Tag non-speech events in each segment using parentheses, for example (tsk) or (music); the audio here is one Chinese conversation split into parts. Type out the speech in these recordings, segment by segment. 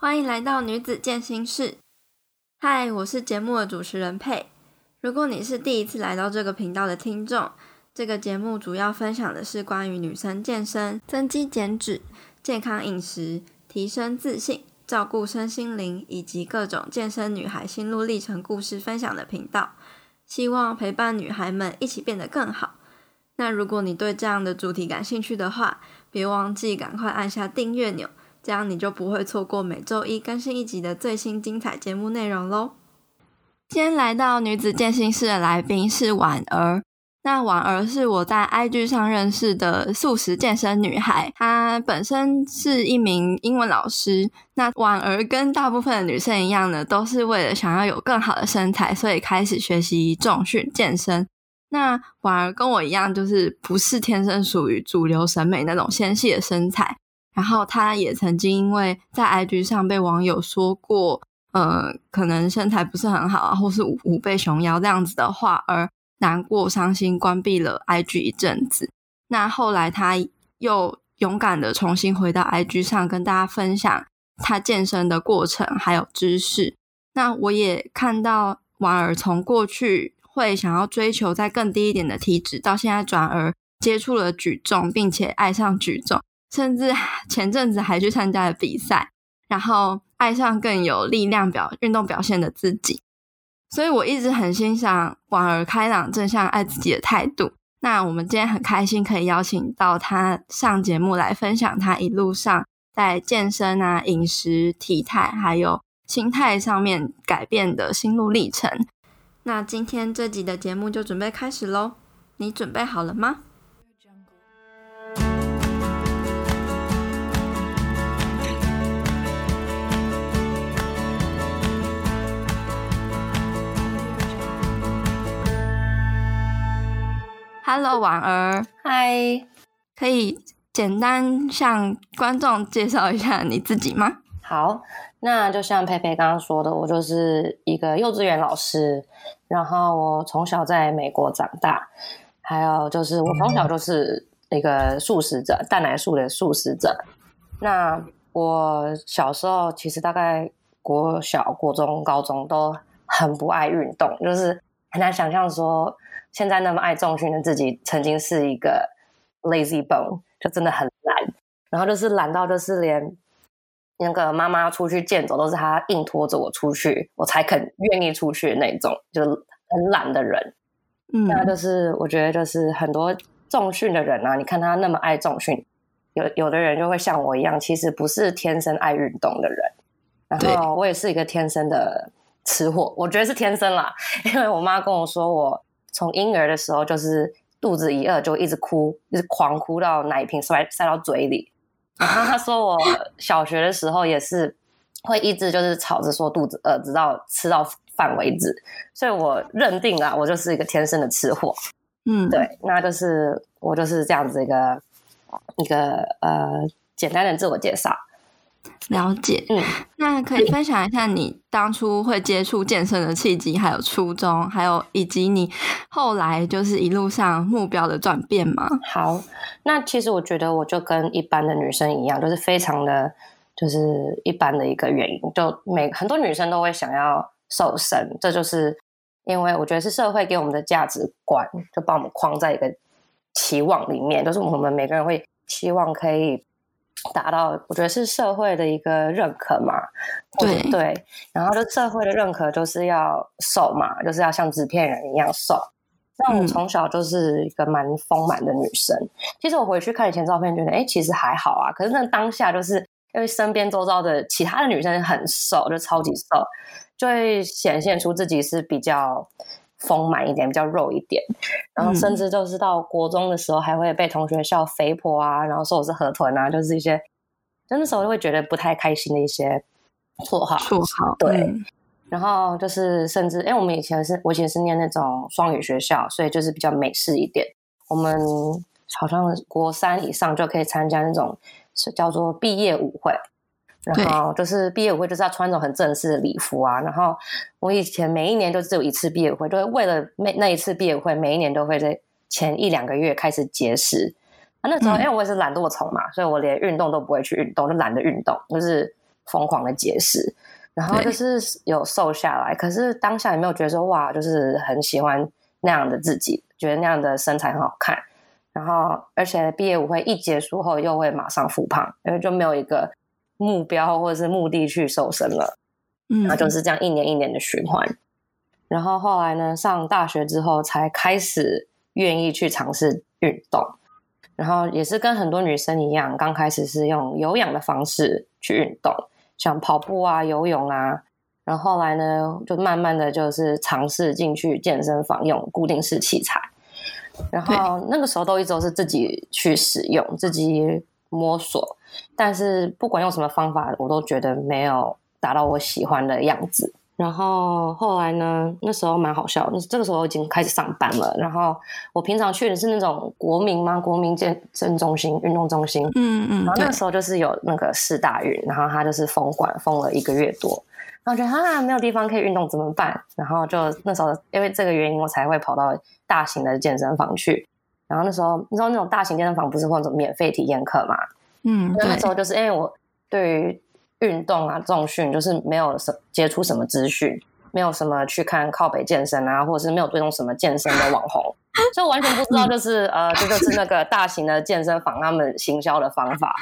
欢迎来到女子健心室。嗨，我是节目的主持人佩。如果你是第一次来到这个频道的听众，这个节目主要分享的是关于女生健身、增肌减脂、健康饮食、提升自信、照顾身心灵以及各种健身女孩心路历程故事分享的频道。希望陪伴女孩们一起变得更好。那如果你对这样的主题感兴趣的话，别忘记赶快按下订阅钮。这样你就不会错过每周一更新一集的最新精彩节目内容喽。今天来到女子健心室的来宾是婉儿，那婉儿是我在 IG 上认识的素食健身女孩，她本身是一名英文老师。那婉儿跟大部分的女生一样呢，都是为了想要有更好的身材，所以开始学习重训健身。那婉儿跟我一样，就是不是天生属于主流审美那种纤细的身材。然后他也曾经因为在 IG 上被网友说过，呃，可能身材不是很好啊，或是虎背熊腰这样子的话，而难过伤心关闭了 IG 一阵子。那后来他又勇敢的重新回到 IG 上，跟大家分享他健身的过程还有知识。那我也看到婉儿从过去会想要追求再更低一点的体脂，到现在转而接触了举重，并且爱上举重。甚至前阵子还去参加了比赛，然后爱上更有力量表运动表现的自己，所以我一直很欣赏婉儿开朗、正向、爱自己的态度。那我们今天很开心可以邀请到她上节目来分享她一路上在健身啊、饮食、体态还有心态上面改变的心路历程。那今天这集的节目就准备开始喽，你准备好了吗？Hello，婉儿，嗨，可以简单向观众介绍一下你自己吗？好，那就像佩佩刚刚说的，我就是一个幼稚园老师，然后我从小在美国长大，还有就是我从小就是一个素食者，蛋奶素的素食者。那我小时候其实大概国小、国中、高中都很不爱运动，就是很难想象说。现在那么爱重训的自己，曾经是一个 lazy bone，就真的很懒，然后就是懒到就是连那个妈妈出去健走都是她硬拖着我出去，我才肯愿意出去的那种，就很懒的人。嗯，那就是我觉得就是很多重训的人啊，你看他那么爱重训，有有的人就会像我一样，其实不是天生爱运动的人。然后我也是一个天生的吃货，我觉得是天生啦，因为我妈跟我说我。从婴儿的时候，就是肚子一饿就一直哭，一直狂哭到奶瓶塞塞到嘴里。然后他说我小学的时候也是会一直就是吵着说肚子饿，直到吃到饭为止。所以我认定啊，我就是一个天生的吃货。嗯，对，那就是我就是这样子一个一个呃简单的自我介绍。了解，嗯，那可以分享一下你当初会接触健身的契机，还有初衷，还有以及你后来就是一路上目标的转变吗？好，那其实我觉得我就跟一般的女生一样，就是非常的，就是一般的一个原因，就每很多女生都会想要瘦身，这就是因为我觉得是社会给我们的价值观，就把我们框在一个期望里面，就是我们每个人会期望可以。达到我觉得是社会的一个认可嘛，对对，然后就社会的认可就是要瘦嘛，就是要像纸片人一样瘦。那我从小就是一个蛮丰满的女生，嗯、其实我回去看以前照片，觉得哎，其实还好啊。可是那当下就是因为身边周遭的其他的女生很瘦，就超级瘦，就会显现出自己是比较。丰满一点，比较肉一点，然后甚至就是到国中的时候，还会被同学笑肥婆啊，然后说我是河豚啊，就是一些，就那时候就会觉得不太开心的一些绰号。绰号对，嗯、然后就是甚至，因为我们以前是，我以前是念那种双语学校，所以就是比较美式一点。我们好像国三以上就可以参加那种是叫做毕业舞会。然后就是毕业舞会，就是要穿那种很正式的礼服啊。然后我以前每一年都只有一次毕业舞会，就会为了那那一次毕业舞会，每一年都会在前一两个月开始节食。啊，那时候因为我也是懒惰虫嘛，所以我连运动都不会去运动，就懒得运动，就是疯狂的节食，然后就是有瘦下来，可是当下也没有觉得说哇，就是很喜欢那样的自己，觉得那样的身材很好看。然后而且毕业舞会一结束后又会马上复胖，因为就没有一个目标或者是目的去瘦身了。嗯，那就是这样一年一年的循环。然后后来呢，上大学之后才开始愿意去尝试运动。然后也是跟很多女生一样，刚开始是用有氧的方式去运动，像跑步啊、游泳啊。然后后来呢，就慢慢的就是尝试进去健身房用固定式器材。然后那个时候都一直都是自己去使用，自己摸索。但是不管用什么方法，我都觉得没有达到我喜欢的样子。然后后来呢，那时候蛮好笑，这个时候已经开始上班了。然后我平常去的是那种国民吗？国民健身中心、运动中心。嗯嗯。然后那时候就是有那个四大运，然后他就是封馆，封了一个月多。然后觉得啊，没有地方可以运动怎么办？然后就那时候因为这个原因，我才会跑到大型的健身房去。然后那时候你知道那种大型健身房不是会有种免费体验课嘛？嗯，那时候就是因为我对于。运动啊，重训就是没有什接触什么资讯，没有什么去看靠北健身啊，或者是没有追踪什么健身的网红，(laughs) 所以完全不知道，就是呃，这就，就是那个大型的健身房他们行销的方法，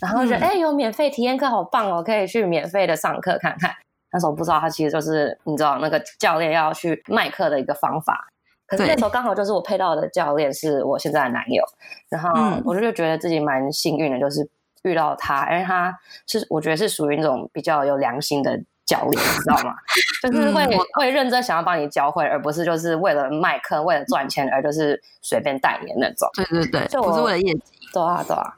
然后觉得哎、欸，有免费体验课，好棒哦，可以去免费的上课看看。那时候不知道，他其实就是你知道那个教练要去卖课的一个方法。可是那时候刚好就是我配到的教练是我现在的男友，然后我就觉得自己蛮幸运的，就是。遇到他，因为他是我觉得是属于那种比较有良心的教练，你知道吗？(laughs) 就是会会认真想要帮你教会，而不是就是为了卖课、为了赚钱而就是随便带你的那种。对对对，就不是为了业绩。对啊对啊。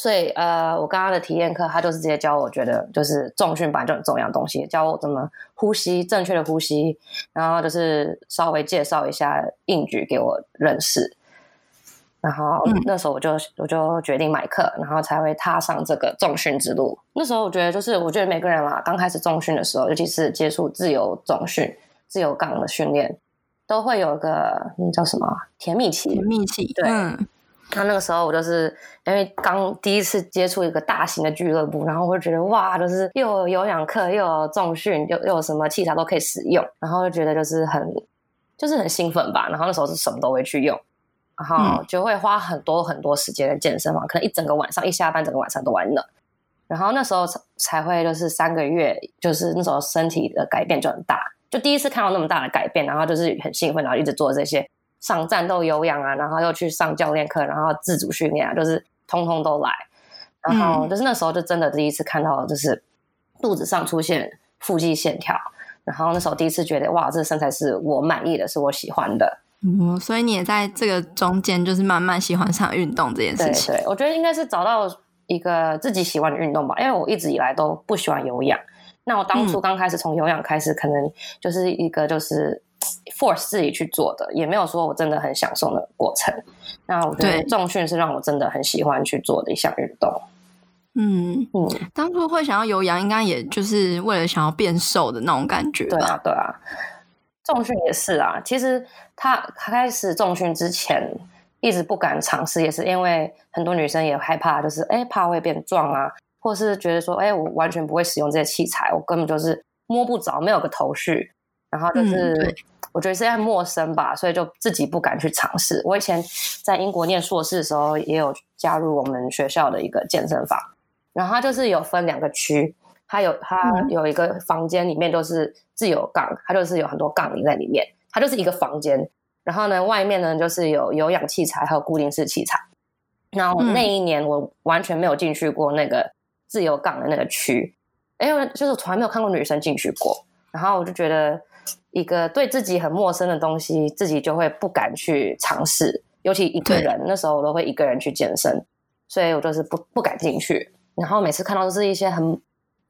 所以呃，我刚刚的体验课，他就是直接教我，觉得就是重训本来就很重要的东西，教我怎么呼吸，正确的呼吸，然后就是稍微介绍一下硬举给我认识。然后那时候我就、嗯、我就决定买课，然后才会踏上这个重训之路。那时候我觉得，就是我觉得每个人啦，刚开始重训的时候，尤其是接触自由重训、自由杠的训练，都会有一个那叫什么甜蜜期。甜蜜期，对。嗯。那那个时候我就是因为刚第一次接触一个大型的俱乐部，然后我就觉得哇，就是又有有氧课，又有重训，又又有什么器材都可以使用，然后就觉得就是很就是很兴奋吧。然后那时候是什么都会去用。然后就会花很多很多时间在健身房，可能一整个晚上，一下班整个晚上都玩了。然后那时候才会就是三个月，就是那时候身体的改变就很大，就第一次看到那么大的改变，然后就是很兴奋，然后一直做这些上战斗有氧啊，然后又去上教练课，然后自主训练啊，就是通通都来。然后就是那时候就真的第一次看到，就是肚子上出现腹肌线条，然后那时候第一次觉得哇，这身材是我满意的，是我喜欢的。嗯，所以你也在这个中间，就是慢慢喜欢上运动这件事情。对，对，我觉得应该是找到一个自己喜欢的运动吧，因为我一直以来都不喜欢有氧。那我当初刚开始从有氧开始，可能就是一个就是 force 自己去做的，也没有说我真的很享受的过程。那我觉得重训是让我真的很喜欢去做的一项运动。嗯嗯，当初会想要有氧，应该也就是为了想要变瘦的那种感觉吧。对啊，对啊。重训也是啊，其实他开始重训之前一直不敢尝试，也是因为很多女生也害怕，就是哎怕会变壮啊，或是觉得说哎我完全不会使用这些器材，我根本就是摸不着，没有个头绪，然后就是、嗯、我觉得是在陌生吧，所以就自己不敢去尝试。我以前在英国念硕士的时候，也有加入我们学校的一个健身房，然后它就是有分两个区。它有它有一个房间，里面都是自由杠，它就是有很多杠铃在里面，它就是一个房间。然后呢，外面呢就是有有氧器材，还有固定式器材。然后那一年我完全没有进去过那个自由杠的那个区，因为就是从来没有看过女生进去过。然后我就觉得一个对自己很陌生的东西，自己就会不敢去尝试，尤其一个人。那时候我都会一个人去健身，所以我就是不不敢进去。然后每次看到都是一些很。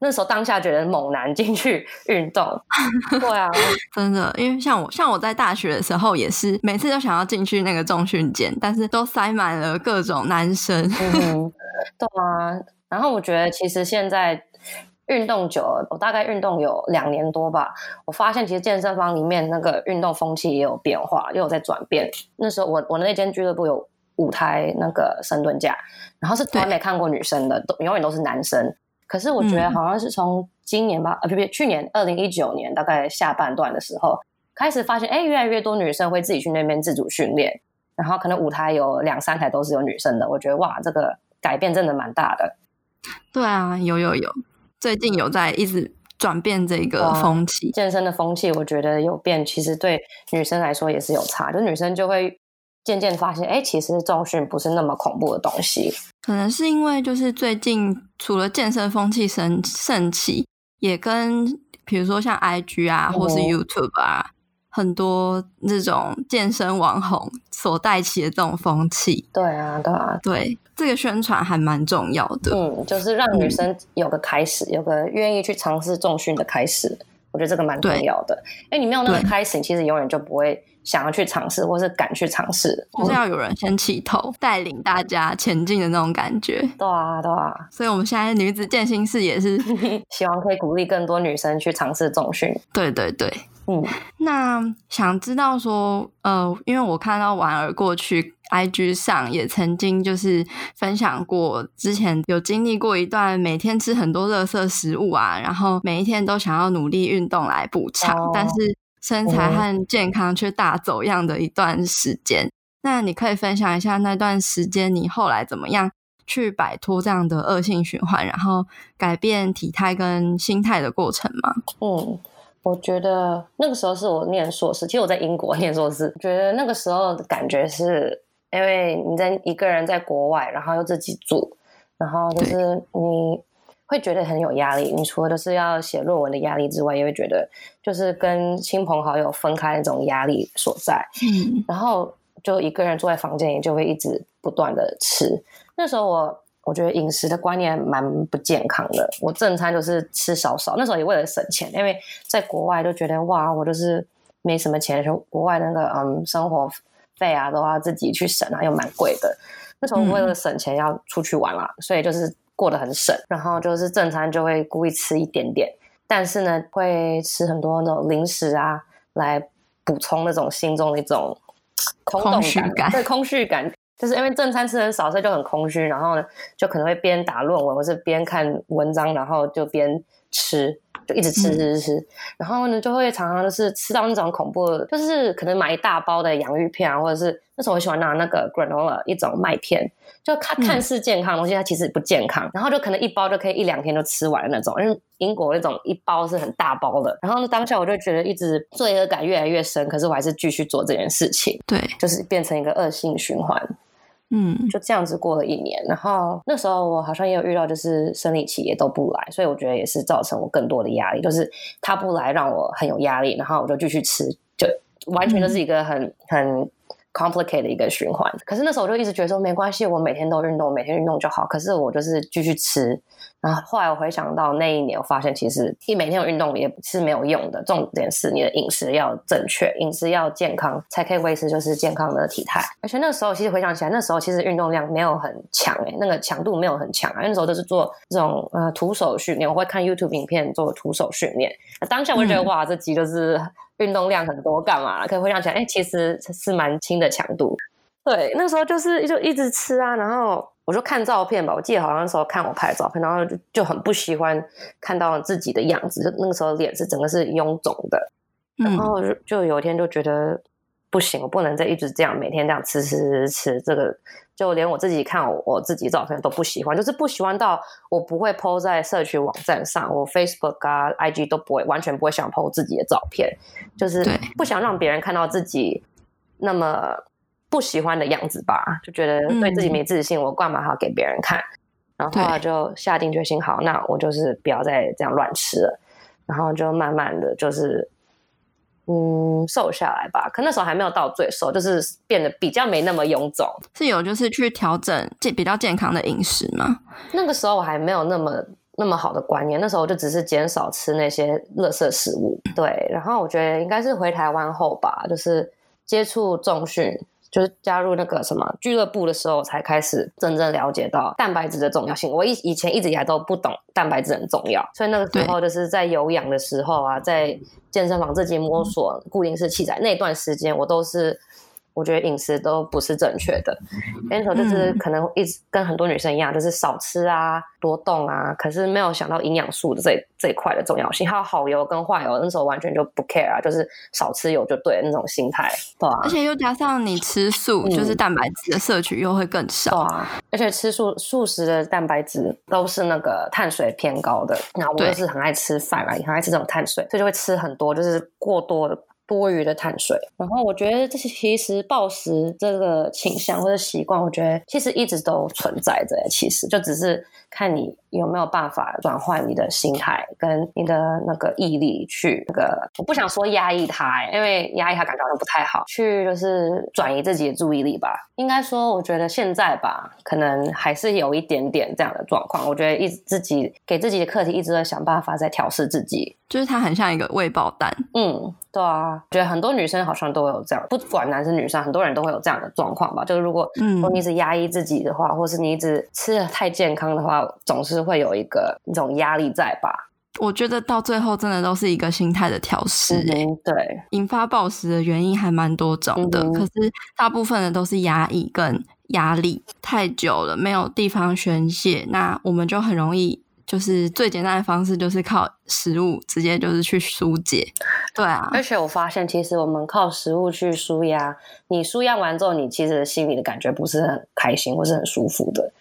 那时候当下觉得猛男进去运动，(laughs) 对啊，(laughs) 真的，因为像我，像我在大学的时候也是，每次都想要进去那个重训间，但是都塞满了各种男生。嗯，对啊。然后我觉得其实现在运动久了，我大概运动有两年多吧，我发现其实健身房里面那个运动风气也有变化，也有在转变。那时候我我那间俱乐部有五台那个深蹲架，然后是从来没看过女生的，都永远都是男生。可是我觉得好像是从今年吧，呃，不不，去年二零一九年大概下半段的时候，开始发现，哎，越来越多女生会自己去那边自主训练，然后可能舞台有两三台都是有女生的。我觉得哇，这个改变真的蛮大的。对啊，有有有，最近有在一直转变这个风气，健身的风气，我觉得有变，其实对女生来说也是有差，就女生就会。渐渐发现，哎，其实重训不是那么恐怖的东西。可能是因为，就是最近除了健身风气盛盛起，也跟比如说像 IG 啊，或是 YouTube 啊，嗯、很多那种健身网红所带起的这种风气。对啊，对啊，对，这个宣传还蛮重要的。嗯，就是让女生有个开始，嗯、有个愿意去尝试重训的开始。我觉得这个蛮重要的。哎，你没有那个开始，你其实永远就不会。想要去尝试，或是敢去尝试，就是要有人先起头，带领大家前进的那种感觉。对啊，对啊。所以我们现在女子健心室也是 (laughs) 希望可以鼓励更多女生去尝试重训。对对对，嗯。那想知道说，呃，因为我看到婉儿过去 IG 上也曾经就是分享过，之前有经历过一段每天吃很多垃圾食物啊，然后每一天都想要努力运动来补偿，哦、但是。身材和健康却大走样的一段时间，嗯、那你可以分享一下那段时间你后来怎么样去摆脱这样的恶性循环，然后改变体态跟心态的过程吗？嗯，我觉得那个时候是我念硕士，其实我在英国念硕士，觉得那个时候的感觉是因为你在一个人在国外，然后又自己住，然后就是你。会觉得很有压力。你除了就是要写论文的压力之外，也会觉得就是跟亲朋好友分开那种压力所在。嗯，然后就一个人坐在房间里，就会一直不断的吃。那时候我我觉得饮食的观念蛮不健康的。我正餐就是吃少少。那时候也为了省钱，因为在国外就觉得哇，我就是没什么钱，就国外那个嗯生活费啊都要自己去省啊，又蛮贵的。那时候为了省钱要出去玩啦，所以就是。过得很省，然后就是正餐就会故意吃一点点，但是呢，会吃很多那种零食啊，来补充那种心中的一种 (tsk) 空洞感。对，空虚感，就是因为正餐吃很少，所以就很空虚。然后呢，就可能会边打论文，或是边看文章，然后就边吃。就一直吃吃吃吃，嗯、然后呢，就会常常就是吃到那种恐怖的，就是可能买一大包的洋芋片啊，或者是那时候我喜欢拿那个 granola 一种麦片，就它看似健康的东西，它其实不健康。嗯、然后就可能一包就可以一两天就吃完的那种，因为英国那种一包是很大包的。然后呢，当下我就觉得一直罪恶感越来越深，可是我还是继续做这件事情，对，就是变成一个恶性循环。嗯，就这样子过了一年，然后那时候我好像也有遇到，就是生理期也都不来，所以我觉得也是造成我更多的压力，就是他不来让我很有压力，然后我就继续吃，就完全就是一个很、嗯、很 complicated 的一个循环。可是那时候我就一直觉得说没关系，我每天都运动，每天运动就好。可是我就是继续吃。然后后来我回想到那一年，我发现其实你每天有运动也是没有用的。重点是你的饮食要正确，饮食要健康，才可以维持就是健康的体态。而且那时候其实回想起来，那时候其实运动量没有很强诶，那个强度没有很强啊。那时候都是做这种呃徒手训练，我会看 YouTube 影片做徒手训练。当下我就觉得、嗯、哇，这集就是运动量很多，干嘛？可以回想起来，哎，其实是蛮轻的强度。对，那时候就是就一直吃啊，然后。我就看照片吧，我记得好像那时候看我拍的照片，然后就就很不喜欢看到自己的样子，就那个时候脸是整个是臃肿的，然后就就有一天就觉得不行，我不能再一直这样每天这样吃吃吃吃，这个就连我自己看我，我自己照片都不喜欢，就是不喜欢到我不会 po 在社区网站上，我 Facebook 啊 IG 都不会，完全不会想 po 自己的照片，就是不想让别人看到自己那么。不喜欢的样子吧，就觉得对自己没自信，嗯、我干嘛还要给别人看？然后后来就下定决心，好，那我就是不要再这样乱吃了。然后就慢慢的就是，嗯，瘦下来吧。可那时候还没有到最瘦，就是变得比较没那么臃肿。是有就是去调整健比较健康的饮食吗？那个时候我还没有那么那么好的观念，那时候我就只是减少吃那些垃圾食物。对，然后我觉得应该是回台湾后吧，就是接触重训。就是加入那个什么俱乐部的时候，才开始真正了解到蛋白质的重要性。我以以前一直以来都不懂蛋白质很重要，所以那个时候就是在有氧的时候啊，在健身房自己摸索固定式器材那段时间，我都是我觉得饮食都不是正确的，那时候就是可能一直跟很多女生一样，就是少吃啊，多动啊，可是没有想到营养素的这这一块的重要性，还有好油跟坏油，那时候完全就不 care 啊，就是少吃油就对那种心态，对啊。而且又加上你吃素，嗯、就是蛋白质的摄取又会更少，对啊。而且吃素素食的蛋白质都是那个碳水偏高的，那我就是很爱吃饭啊，也很爱吃这种碳水，所以就会吃很多，就是过多的。多余的碳水，然后我觉得这些其实暴食这个倾向或者习惯，我觉得其实一直都存在着。其实就只是看你有没有办法转换你的心态跟你的那个毅力去那个，我不想说压抑它，因为压抑它感觉好像不太好。去就是转移自己的注意力吧。应该说，我觉得现在吧，可能还是有一点点这样的状况。我觉得一直自己给自己的课题，一直在想办法在调试自己。就是它很像一个未爆弹。嗯，对啊，觉得很多女生好像都有这样，不管男生女生，很多人都会有这样的状况吧。就是如果嗯你一直压抑自己的话，嗯、或是你一直吃的太健康的话，总是会有一个一种压力在吧。我觉得到最后真的都是一个心态的调适。嗯，对，引发暴食的原因还蛮多种的，嗯、可是大部分的都是压抑跟压力太久了，没有地方宣泄，那我们就很容易。就是最简单的方式，就是靠食物直接就是去疏解，对啊。而且我发现，其实我们靠食物去舒压，你舒压完之后，你其实心里的感觉不是很开心，或是很舒服的。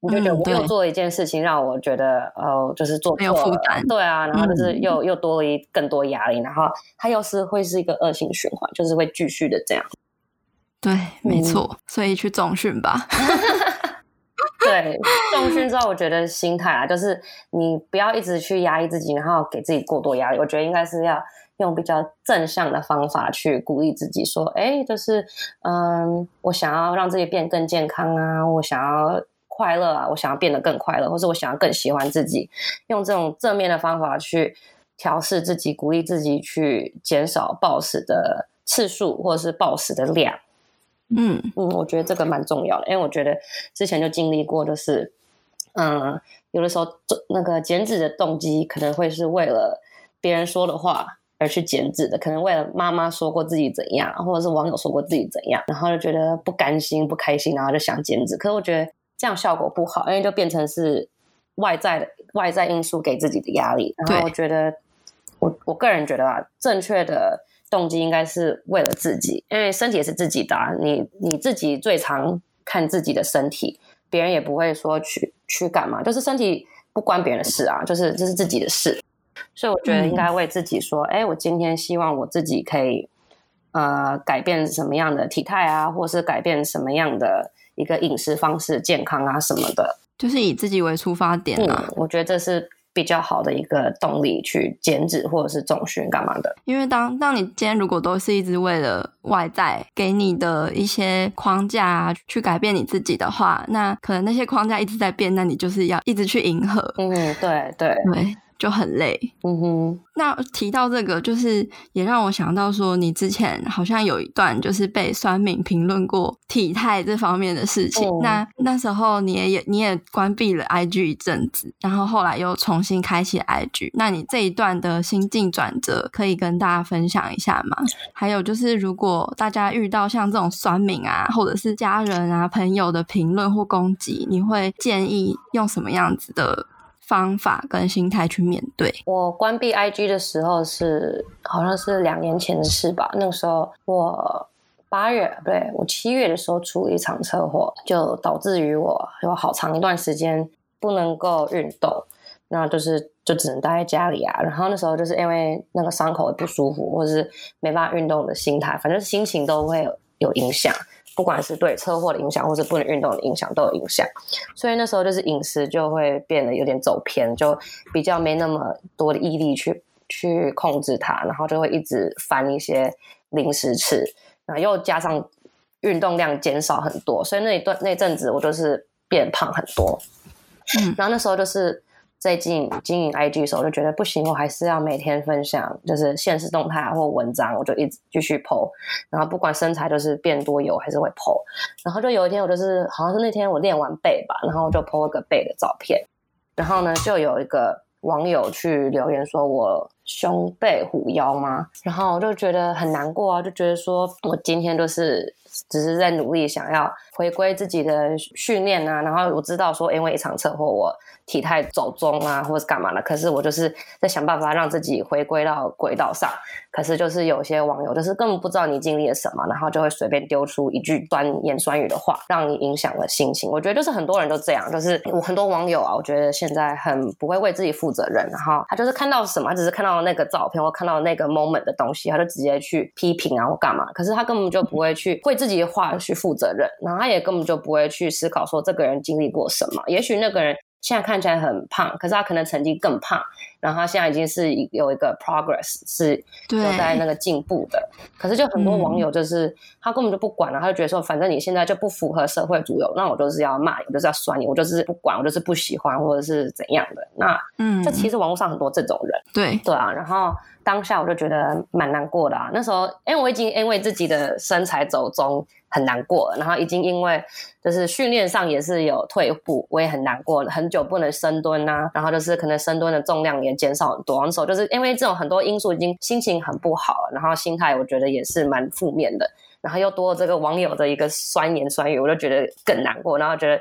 你就觉得我又做了一件事情，让我觉得、嗯、呃，就是做错了。对啊，然后就是又、嗯、又多了一更多压力，然后它又是会是一个恶性循环，就是会继续的这样。对，没错，嗯、所以去重训吧。(laughs) 对，重训之后，我觉得心态啊，就是你不要一直去压抑自己，然后给自己过多压力。我觉得应该是要用比较正向的方法去鼓励自己，说，哎，就是，嗯，我想要让自己变更健康啊，我想要快乐啊，我想要变得更快乐，或是我想要更喜欢自己，用这种正面的方法去调试自己，鼓励自己去减少暴食的次数，或者是暴食的量。嗯嗯，我觉得这个蛮重要的，因为我觉得之前就经历过，就是嗯，有的时候那个减脂的动机可能会是为了别人说的话而去减脂的，可能为了妈妈说过自己怎样，或者是网友说过自己怎样，然后就觉得不甘心、不开心，然后就想减脂。可是我觉得这样效果不好，因为就变成是外在的外在因素给自己的压力。然后我觉得，我我个人觉得啊，正确的。动机应该是为了自己，因为身体也是自己的啊，你你自己最常看自己的身体，别人也不会说去去干嘛，就是身体不关别人的事啊，就是这是自己的事，所以我觉得应该为自己说，哎、嗯，我今天希望我自己可以呃改变什么样的体态啊，或是改变什么样的一个饮食方式、健康啊什么的，就是以自己为出发点啊，嗯，我觉得这是。比较好的一个动力去减脂或者是重训干嘛的，因为当当你今天如果都是一直为了外在给你的一些框架啊去改变你自己的话，那可能那些框架一直在变，那你就是要一直去迎合。嗯，对对对。就很累，嗯哼。那提到这个，就是也让我想到说，你之前好像有一段就是被酸敏评论过体态这方面的事情。嗯、那那时候你也也你也关闭了 IG 一阵子，然后后来又重新开启 IG。那你这一段的心境转折，可以跟大家分享一下吗？还有就是，如果大家遇到像这种酸敏啊，或者是家人啊、朋友的评论或攻击，你会建议用什么样子的方法跟心态去面对。我关闭 IG 的时候是好像是两年前的事吧。那个时候我八月，不对，我七月的时候出了一场车祸，就导致于我有好长一段时间不能够运动，那就是就只能待在家里啊。然后那时候就是因为那个伤口不舒服，或者是没办法运动的心态，反正心情都会有影响。不管是对车祸的影响，或是不能运动的影响，都有影响。所以那时候就是饮食就会变得有点走偏，就比较没那么多的毅力去去控制它，然后就会一直翻一些零食吃，然后又加上运动量减少很多，所以那一段那阵子我就是变胖很多。嗯，然后那时候就是。在经营经营 IG 的时候，我就觉得不行，我还是要每天分享，就是现实动态或文章，我就一直继续 po。然后不管身材就是变多油，还是会 po。然后就有一天，我就是好像是那天我练完背吧，然后就 po 一个背的照片。然后呢，就有一个网友去留言说我胸背虎腰吗？然后我就觉得很难过啊，就觉得说我今天就是只是在努力想要回归自己的训练啊。然后我知道说，因为一场车祸，我体态走中啊，或者是干嘛的。可是我就是在想办法让自己回归到轨道上。可是就是有些网友就是根本不知道你经历了什么，然后就会随便丢出一句酸言酸语的话，让你影响了心情。我觉得就是很多人都这样，就是我很多网友啊，我觉得现在很不会为自己负责任。然后他就是看到什么，只是看到那个照片或看到那个 moment 的东西，他就直接去批评啊或干嘛。可是他根本就不会去为自己的话去负责任，然后他也根本就不会去思考说这个人经历过什么。也许那个人。现在看起来很胖，可是他可能曾经更胖，然后他现在已经是有一个 progress，是有在那个进步的。可是就很多网友就是、嗯、他根本就不管了，他就觉得说，反正你现在就不符合社会主流，那我就是要骂你，我就是要酸你，我就是不管，我就是不喜欢或者是怎样的。那嗯，这其实网络上很多这种人，对对啊。然后当下我就觉得蛮难过的啊。那时候因为我已经因为自己的身材走中。很难过，然后已经因为就是训练上也是有退步，我也很难过，很久不能深蹲啊，然后就是可能深蹲的重量也减少很多，那时候就是因为这种很多因素，已经心情很不好，然后心态我觉得也是蛮负面的，然后又多了这个网友的一个酸言酸语，我就觉得更难过，然后觉得，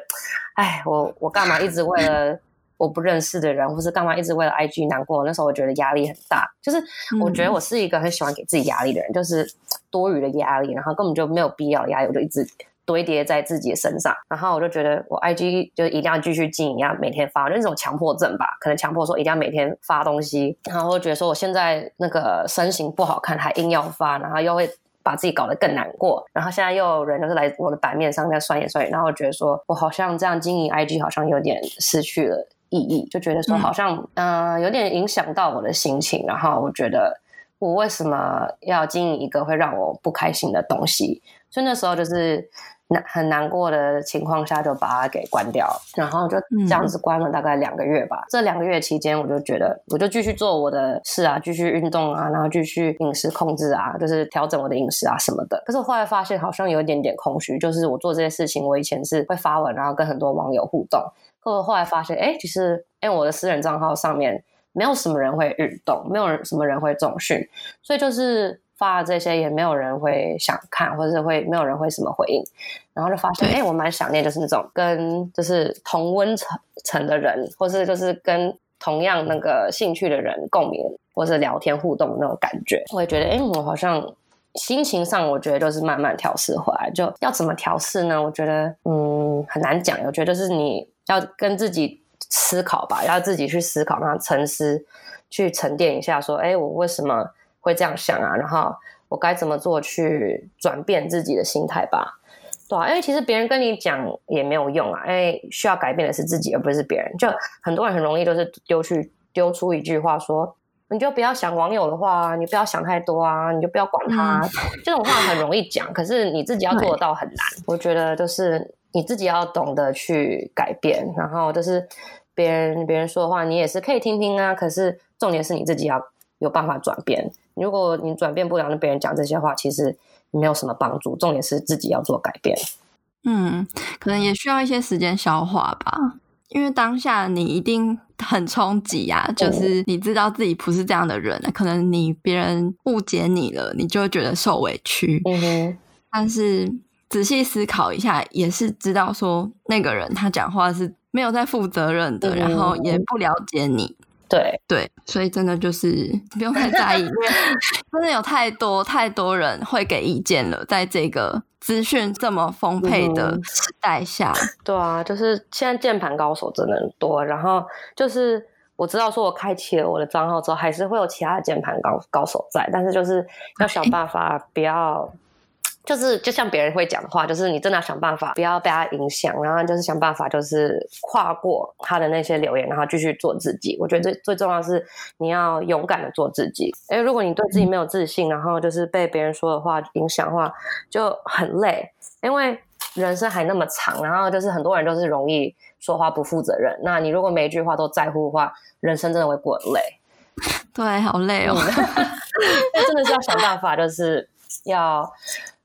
哎，我我干嘛一直为了。我不认识的人，或是干嘛一直为了 IG 难过？那时候我觉得压力很大，就是我觉得我是一个很喜欢给自己压力的人，嗯、就是多余的压力，然后根本就没有必要的压力，我就一直堆叠在自己的身上。然后我就觉得我 IG 就一定要继续经营，要每天发，就是那种强迫症吧，可能强迫说一定要每天发东西。然后我觉得说我现在那个身形不好看，还硬要发，然后又会把自己搞得更难过。然后现在又有人就是来我的版面上在酸言酸语，然后我觉得说我好像这样经营 IG 好像有点失去了。意义就觉得说好像嗯、呃、有点影响到我的心情，然后我觉得我为什么要经营一个会让我不开心的东西？所以那时候就是难很难过的情况下，就把它给关掉，然后就这样子关了大概两个月吧。嗯、这两个月期间，我就觉得我就继续做我的事啊，继续运动啊，然后继续饮食控制啊，就是调整我的饮食啊什么的。可是我后来发现好像有一点点空虚，就是我做这些事情，我以前是会发文，然后跟很多网友互动。后后来发现，哎，其实，哎，我的私人账号上面没有什么人会运动，没有人什么人会重训，所以就是发这些也没有人会想看，或者是会没有人会什么回应，然后就发现，哎，我蛮想念就是那种跟就是同温层层的人，或是就是跟同样那个兴趣的人共鸣，或是聊天互动的那种感觉。我也觉得，哎，我好像心情上，我觉得就是慢慢调试回来，就要怎么调试呢？我觉得，嗯，很难讲。我觉得就是你。要跟自己思考吧，要自己去思考，然后沉思，去沉淀一下，说：“哎，我为什么会这样想啊？然后我该怎么做去转变自己的心态吧？”对啊，因为其实别人跟你讲也没有用啊，因为需要改变的是自己，而不是别人。就很多人很容易就是丢去丢出一句话说：“你就不要想网友的话，你不要想太多啊，你就不要管他。嗯”这种话很容易讲，可是你自己要做得到很难。我觉得就是。你自己要懂得去改变，然后就是别人别人说的话，你也是可以听听啊。可是重点是你自己要有办法转变。如果你转变不了，那别人讲这些话其实没有什么帮助。重点是自己要做改变。嗯，可能也需要一些时间消化吧，因为当下你一定很冲击啊。就是你知道自己不是这样的人，嗯、可能你别人误解你了，你就会觉得受委屈。嗯哼，但是。仔细思考一下，也是知道说那个人他讲话是没有在负责任的，嗯、然后也不了解你。对对，所以真的就是不用太在意，因为 (laughs) 真的有太多太多人会给意见了，在这个资讯这么丰沛的时代下。嗯、对啊，就是现在键盘高手真的很多，然后就是我知道说我开启了我的账号之后，还是会有其他的键盘高高手在，但是就是要想办法不要。就是就像别人会讲的话，就是你真的要想办法不要被他影响，然后就是想办法就是跨过他的那些留言，然后继续做自己。我觉得最最重要的是你要勇敢的做自己。诶，如果你对自己没有自信，然后就是被别人说的话影响的话，就很累。因为人生还那么长，然后就是很多人都是容易说话不负责任。那你如果每一句话都在乎的话，人生真的会过得累。对，好累哦。(laughs) 那真的是要想办法，就是要。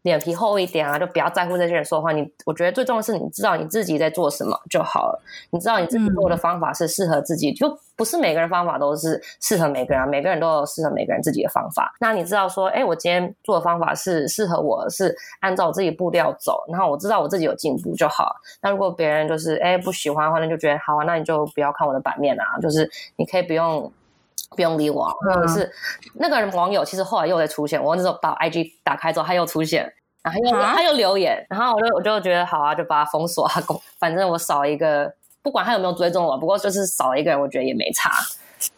脸皮厚一点啊，就不要在乎这些人说话。你我觉得最重要的是你知道你自己在做什么就好了。你知道你自己做的方法是适合自己，就不是每个人方法都是适合每个人，每个人都有适合每个人自己的方法。那你知道说，哎，我今天做的方法是适合我，是按照我自己步调走，然后我知道我自己有进步就好。那如果别人就是哎不喜欢的话，那就觉得好啊，那你就不要看我的版面啊，就是你可以不用。不用理我，或者是那个人网友，其实后来又在出现。我那时候把 IG 打开之后，他又出现，然后又他又留言，然后我就我就觉得好啊，就把他封锁啊，反正我少一个，不管他有没有追踪我，不过就是少一个人，我觉得也没差。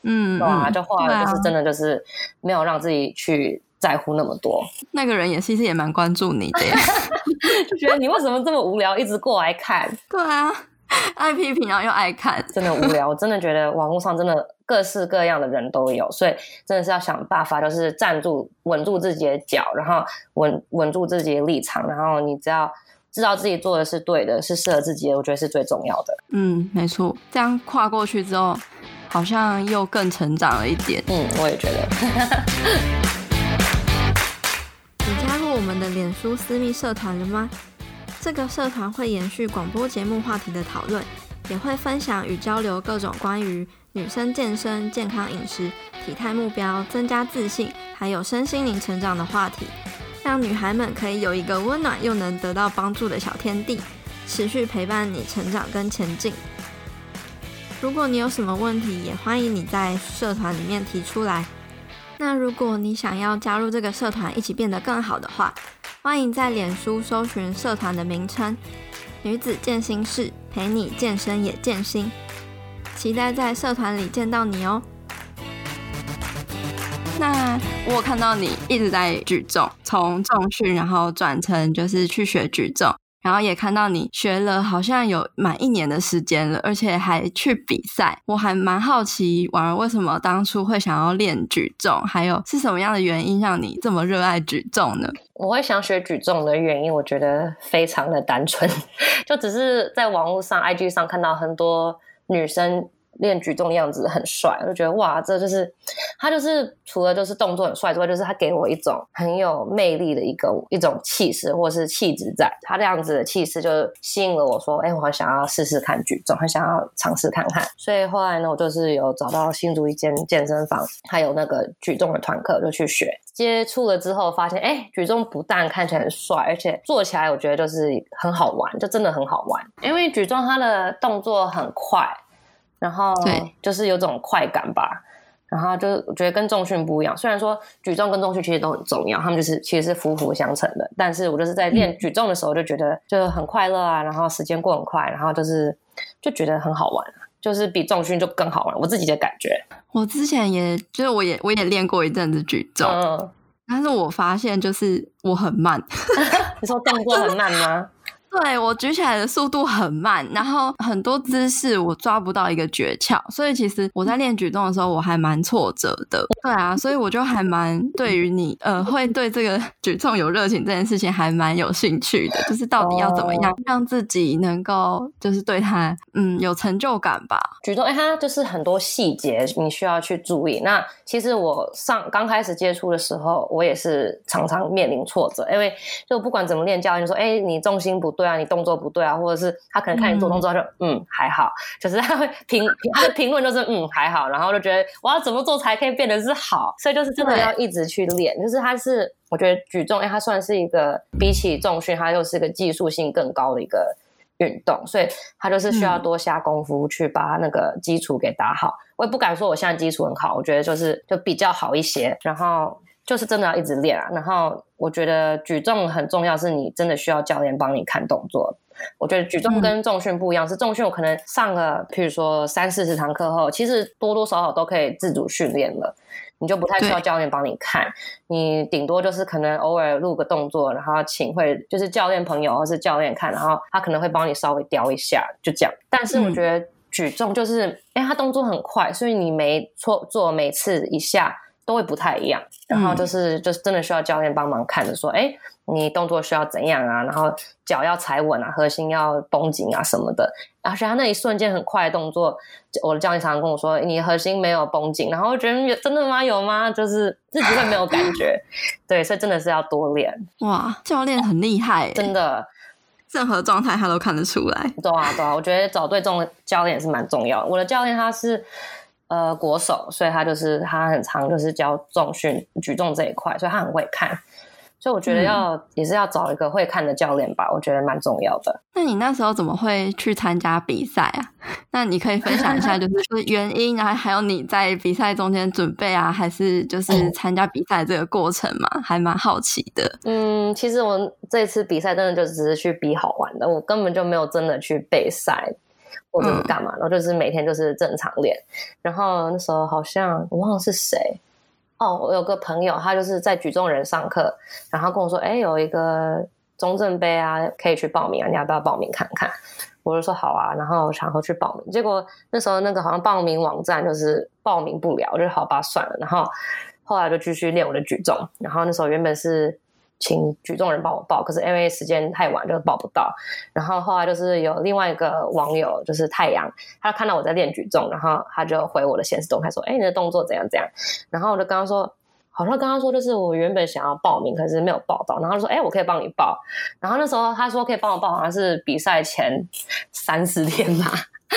嗯，对啊，就后来就是真的就是没有让自己去在乎那么多。那个人也其实也蛮关注你的，(laughs) 就觉得你为什么这么无聊，一直过来看？对啊。(laughs) 爱批评然后又爱看，真的无聊。我真的觉得网络上真的各式各样的人都有，所以真的是要想办法，就是站住、稳住自己的脚，然后稳稳住自己的立场，然后你只要知道自己做的是对的，是适合自己的，我觉得是最重要的。嗯，没错，这样跨过去之后，好像又更成长了一点。嗯，我也觉得。(laughs) 你加入我们的脸书私密社团了吗？这个社团会延续广播节目话题的讨论，也会分享与交流各种关于女生健身、健康饮食、体态目标、增加自信，还有身心灵成长的话题，让女孩们可以有一个温暖又能得到帮助的小天地，持续陪伴你成长跟前进。如果你有什么问题，也欢迎你在社团里面提出来。那如果你想要加入这个社团，一起变得更好的话，欢迎在脸书搜寻社团的名称“女子健心室”，陪你健身也健心。期待在社团里见到你哦。那我看到你一直在举重，从重训然后转成就是去学举重。然后也看到你学了，好像有满一年的时间了，而且还去比赛。我还蛮好奇，婉儿为什么当初会想要练举重，还有是什么样的原因让你这么热爱举重呢？我会想学举重的原因，我觉得非常的单纯，(laughs) 就只是在网络上、IG 上看到很多女生。练举重的样子很帅，我就觉得哇，这就是他，就是除了就是动作很帅之外，就是他给我一种很有魅力的一个一种气势或是气质在。他这样子的气势就吸引了我说，哎，我想要试试看举重，很想要尝试看看。所以后来呢，我就是有找到新竹一间健身房，还有那个举重的团课，就去学。接触了之后，发现哎，举重不但看起来很帅，而且做起来我觉得就是很好玩，就真的很好玩。因为举重它的动作很快。然后就是有种快感吧，然后就我觉得跟重训不一样。虽然说举重跟重训其实都很重要，他们就是其实是夫妇相成的。但是我就是在练举重的时候就觉得就很快乐啊，然后时间过很快，然后就是就觉得很好玩，就是比重训就更好玩。我自己的感觉。我之前也就是我也我也练过一阵子举重，嗯，但是我发现就是我很慢。(laughs) 你说动作很慢吗？对，我举起来的速度很慢，然后很多姿势我抓不到一个诀窍，所以其实我在练举重的时候我还蛮挫折的。对啊，所以我就还蛮对于你呃会对这个举重有热情这件事情还蛮有兴趣的，就是到底要怎么样让自己能够就是对他嗯有成就感吧。举重哎，它就是很多细节你需要去注意。那其实我上刚开始接触的时候，我也是常常面临挫折，因为就不管怎么练，教练就说哎你重心不对。对啊，你动作不对啊，或者是他可能看你做动作，他就嗯，嗯还好，就是他会评 (laughs) 他的评论就是嗯还好，然后就觉得我要怎么做才可以变得是好，所以就是真的要一直去练。就是他是我觉得举重，哎，他算是一个比起重训，他又是一个技术性更高的一个运动，所以他就是需要多下功夫去把他那个基础给打好。我也不敢说我现在基础很好，我觉得就是就比较好一些，然后。就是真的要一直练啊，然后我觉得举重很重要，是你真的需要教练帮你看动作。我觉得举重跟重训不一样，嗯、是重训我可能上个，譬如说三四十堂课后，其实多多少少都可以自主训练了，你就不太需要教练帮你看，你顶多就是可能偶尔录个动作，然后请会就是教练朋友或是教练看，然后他可能会帮你稍微雕一下，就这样。但是我觉得举重就是，哎、嗯，他动作很快，所以你每错做每次一下。都会不太一样。然后就是、嗯、就是真的需要教练帮忙看着说，哎，你动作需要怎样啊？然后脚要踩稳啊，核心要绷紧啊什么的。而且他那一瞬间很快的动作，我的教练常常跟我说，你核心没有绷紧。然后我觉得真的吗？有吗？就是自己会没有感觉。对，所以真的是要多练。哇，教练很厉害，真的。任何状态他都看得出来。对啊，对啊，我觉得找对这种教练也是蛮重要的。我的教练他是呃国手，所以他就是他很常就是教重训举重这一块，所以他很会看。所以我觉得要、嗯、也是要找一个会看的教练吧，我觉得蛮重要的。那你那时候怎么会去参加比赛啊？(laughs) 那你可以分享一下，就是原因，然后还有你在比赛中间准备啊，还是就是参加比赛这个过程嘛？还蛮好奇的。嗯，其实我这次比赛真的就只是去比好玩的，我根本就没有真的去备赛或者是干嘛，然后就是每天就是正常练。然后那时候好像我忘了是谁。哦，我有个朋友，他就是在举重人上课，然后跟我说：“哎，有一个中正杯啊，可以去报名啊，你要不要报名看看？”我就说：“好啊。”然后想说去报名，结果那时候那个好像报名网站就是报名不了，我就好吧，算了。然后后来就继续练我的举重，然后那时候原本是。请举重人帮我报，可是因为时间太晚就报不到。然后后来就是有另外一个网友，就是太阳，他看到我在练举重，然后他就回我的限时动态说：“哎，你的动作怎样怎样？”然后我就跟他说：“好像刚刚说就是我原本想要报名，可是没有报到。”然后他说：“哎，我可以帮你报。”然后那时候他说可以帮我报，好像是比赛前三四天吧。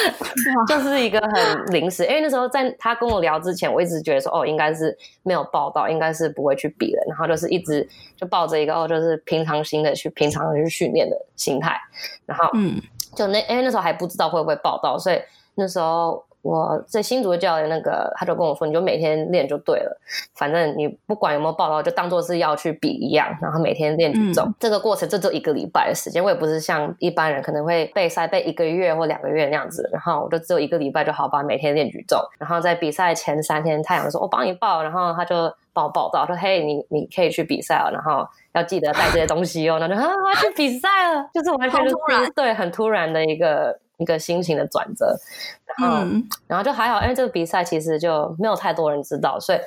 (laughs) 就是一个很临时，因为那时候在他跟我聊之前，我一直觉得说，哦，应该是没有报道，应该是不会去比的，然后就是一直就抱着一个哦，就是平常心的去平常的去训练的心态，然后嗯，就那因为那时候还不知道会不会报道，所以那时候。我在新竹的教练那个，他就跟我说，你就每天练就对了，反正你不管有没有报到，就当做是要去比一样，然后每天练举重。嗯、这个过程就只有一个礼拜的时间，我也不是像一般人可能会备赛备一个月或两个月那样子，然后我就只有一个礼拜就好吧，每天练举重。然后在比赛前三天，太阳说我帮你报，然后他就帮我报到，说嘿，你你可以去比赛了，然后要记得带这些东西哦。那就啊，我要去比赛了，就是完全就是突然，对，很突然的一个。一个心情的转折，然后，嗯、然后就还好，因为这个比赛其实就没有太多人知道，所以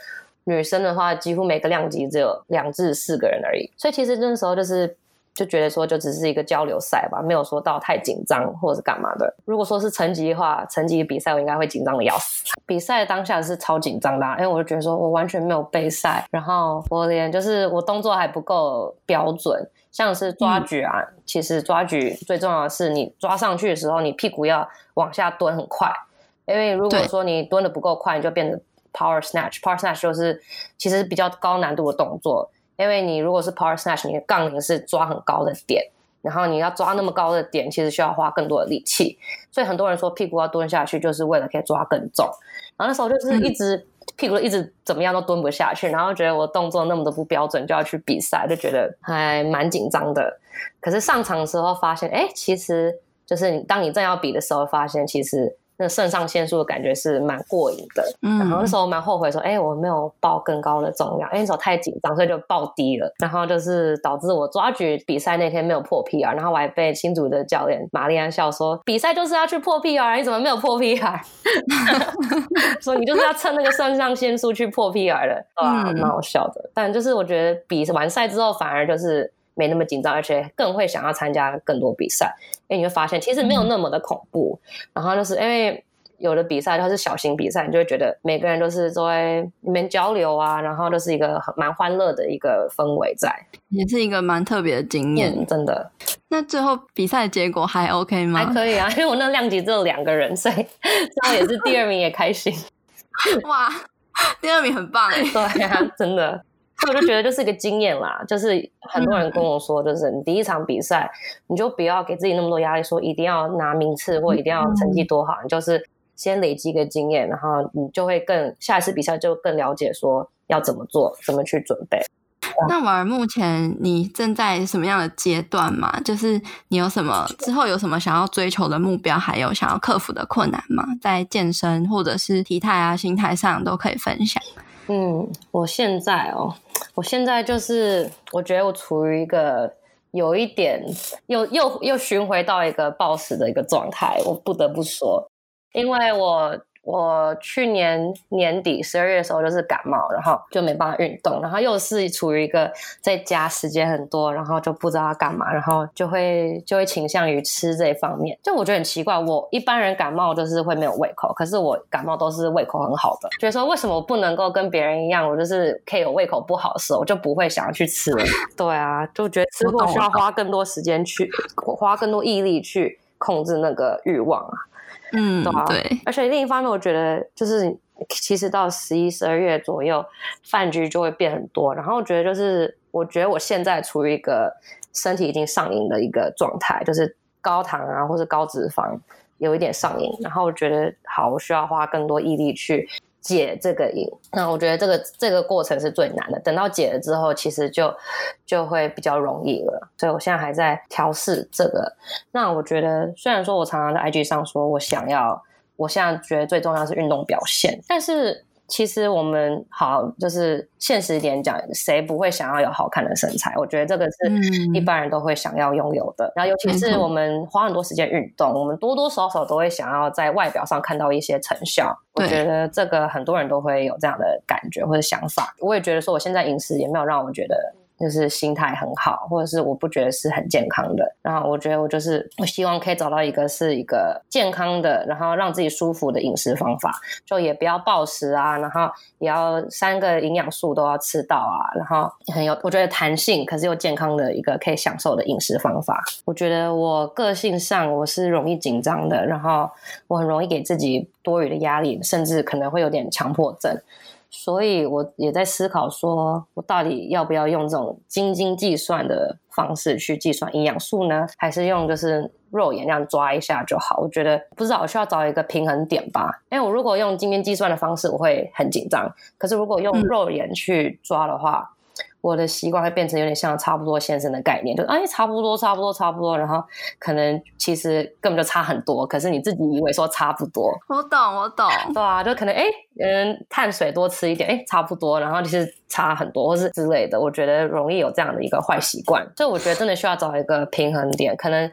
女生的话，几乎每个量级只有两至四个人而已，所以其实那时候就是就觉得说，就只是一个交流赛吧，没有说到太紧张或者是干嘛的。如果说是成绩的话，成绩比赛我应该会紧张的要死。比赛当下是超紧张的，啊，因为我就觉得说我完全没有备赛，然后我连就是我动作还不够标准。像是抓举啊，嗯、其实抓举最重要的是你抓上去的时候，你屁股要往下蹲很快，因为如果说你蹲的不够快，你就变成 power snatch。power snatch 就是其实比较高难度的动作，因为你如果是 power snatch，你的杠铃是抓很高的点，然后你要抓那么高的点，其实需要花更多的力气，所以很多人说屁股要蹲下去，就是为了可以抓更重。然后那时候就是一直。嗯屁股一直怎么样都蹲不下去，然后觉得我动作那么的不标准，就要去比赛，就觉得还蛮紧张的。可是上场的时候发现，哎，其实就是你当你正要比的时候，发现其实。那肾上腺素的感觉是蛮过瘾的，嗯，然后那时候蛮后悔说，哎、欸，我没有报更高的重量，因为那时候太紧张，所以就报低了，然后就是导致我抓举比赛那天没有破 PR，然后我还被新竹的教练玛丽安笑说，比赛就是要去破 PR，你怎么没有破 PR？说你就是要趁那个肾上腺素去破 PR 的，(laughs) 啊，蛮好笑的。但就是我觉得比完赛之后，反而就是。没那么紧张，而且更会想要参加更多比赛，因为你会发现其实没有那么的恐怖。嗯、然后就是因为有的比赛它是小型比赛，你就会觉得每个人都是在里面交流啊，然后就是一个很蛮欢乐的一个氛围在，也是一个蛮特别的经验，嗯、真的。那最后比赛结果还 OK 吗？还可以啊，因为我那量级只有两个人，所以最后也是第二名也开心。(laughs) 哇，第二名很棒哎，(laughs) 对啊，真的。所以我就觉得就是一个经验啦，就是很多人跟我说，就是你第一场比赛，你就不要给自己那么多压力，说一定要拿名次或一定要成绩多好，你就是先累积一个经验，然后你就会更下一次比赛就更了解说要怎么做，怎么去准备。那婉儿目前你正在什么样的阶段嘛？就是你有什么之后有什么想要追求的目标，还有想要克服的困难吗？在健身或者是体态啊、心态上都可以分享。嗯，我现在哦，我现在就是我觉得我处于一个有一点又又又寻回到一个暴食的一个状态，我不得不说，因为我我去年年底十二月的时候就是感冒，然后就没办法运动，然后又是处于一个在家时间很多，然后就不知道要干嘛，然后就会就会倾向于吃这一方面。就我觉得很奇怪，我一般人感冒就是会没有胃口，可是我感冒都是胃口很好的。觉得说为什么我不能够跟别人一样，我就是可以有胃口不好的时候，我就不会想要去吃。(laughs) 对啊，就觉得吃货需要花更多时间去花更多毅力去控制那个欲望啊。嗯，对，对，而且另一方面，我觉得就是其实到十一、十二月左右，饭局就会变很多。然后我觉得就是，我觉得我现在处于一个身体已经上瘾的一个状态，就是高糖啊，或是高脂肪有一点上瘾。然后我觉得，好，我需要花更多毅力去。解这个瘾，那我觉得这个这个过程是最难的。等到解了之后，其实就就会比较容易了。所以我现在还在调试这个。那我觉得，虽然说我常常在 IG 上说我想要，我现在觉得最重要是运动表现，但是。其实我们好，就是现实一点讲，谁不会想要有好看的身材？我觉得这个是一般人都会想要拥有的。嗯、然后，尤其是我们花很多时间运动，我们多多少少都会想要在外表上看到一些成效。我觉得这个很多人都会有这样的感觉或者想法。我也觉得说，我现在饮食也没有让我觉得。就是心态很好，或者是我不觉得是很健康的。然后我觉得我就是我希望可以找到一个是一个健康的，然后让自己舒服的饮食方法，就也不要暴食啊，然后也要三个营养素都要吃到啊，然后很有我觉得弹性，可是又健康的一个可以享受的饮食方法。我觉得我个性上我是容易紧张的，然后我很容易给自己多余的压力，甚至可能会有点强迫症。所以我也在思考，说我到底要不要用这种斤斤计算的方式去计算营养素呢？还是用就是肉眼这样抓一下就好？我觉得不知道，我需要找一个平衡点吧。因为我如果用斤斤计算的方式，我会很紧张；可是如果用肉眼去抓的话，嗯我的习惯会变成有点像差不多先生的概念，就哎，差不多，差不多，差不多，然后可能其实根本就差很多，可是你自己以为说差不多。我懂，我懂，对啊，就可能哎，嗯，碳水多吃一点，哎，差不多，然后其实差很多，或是之类的。我觉得容易有这样的一个坏习惯，所以我觉得真的需要找一个平衡点。可能，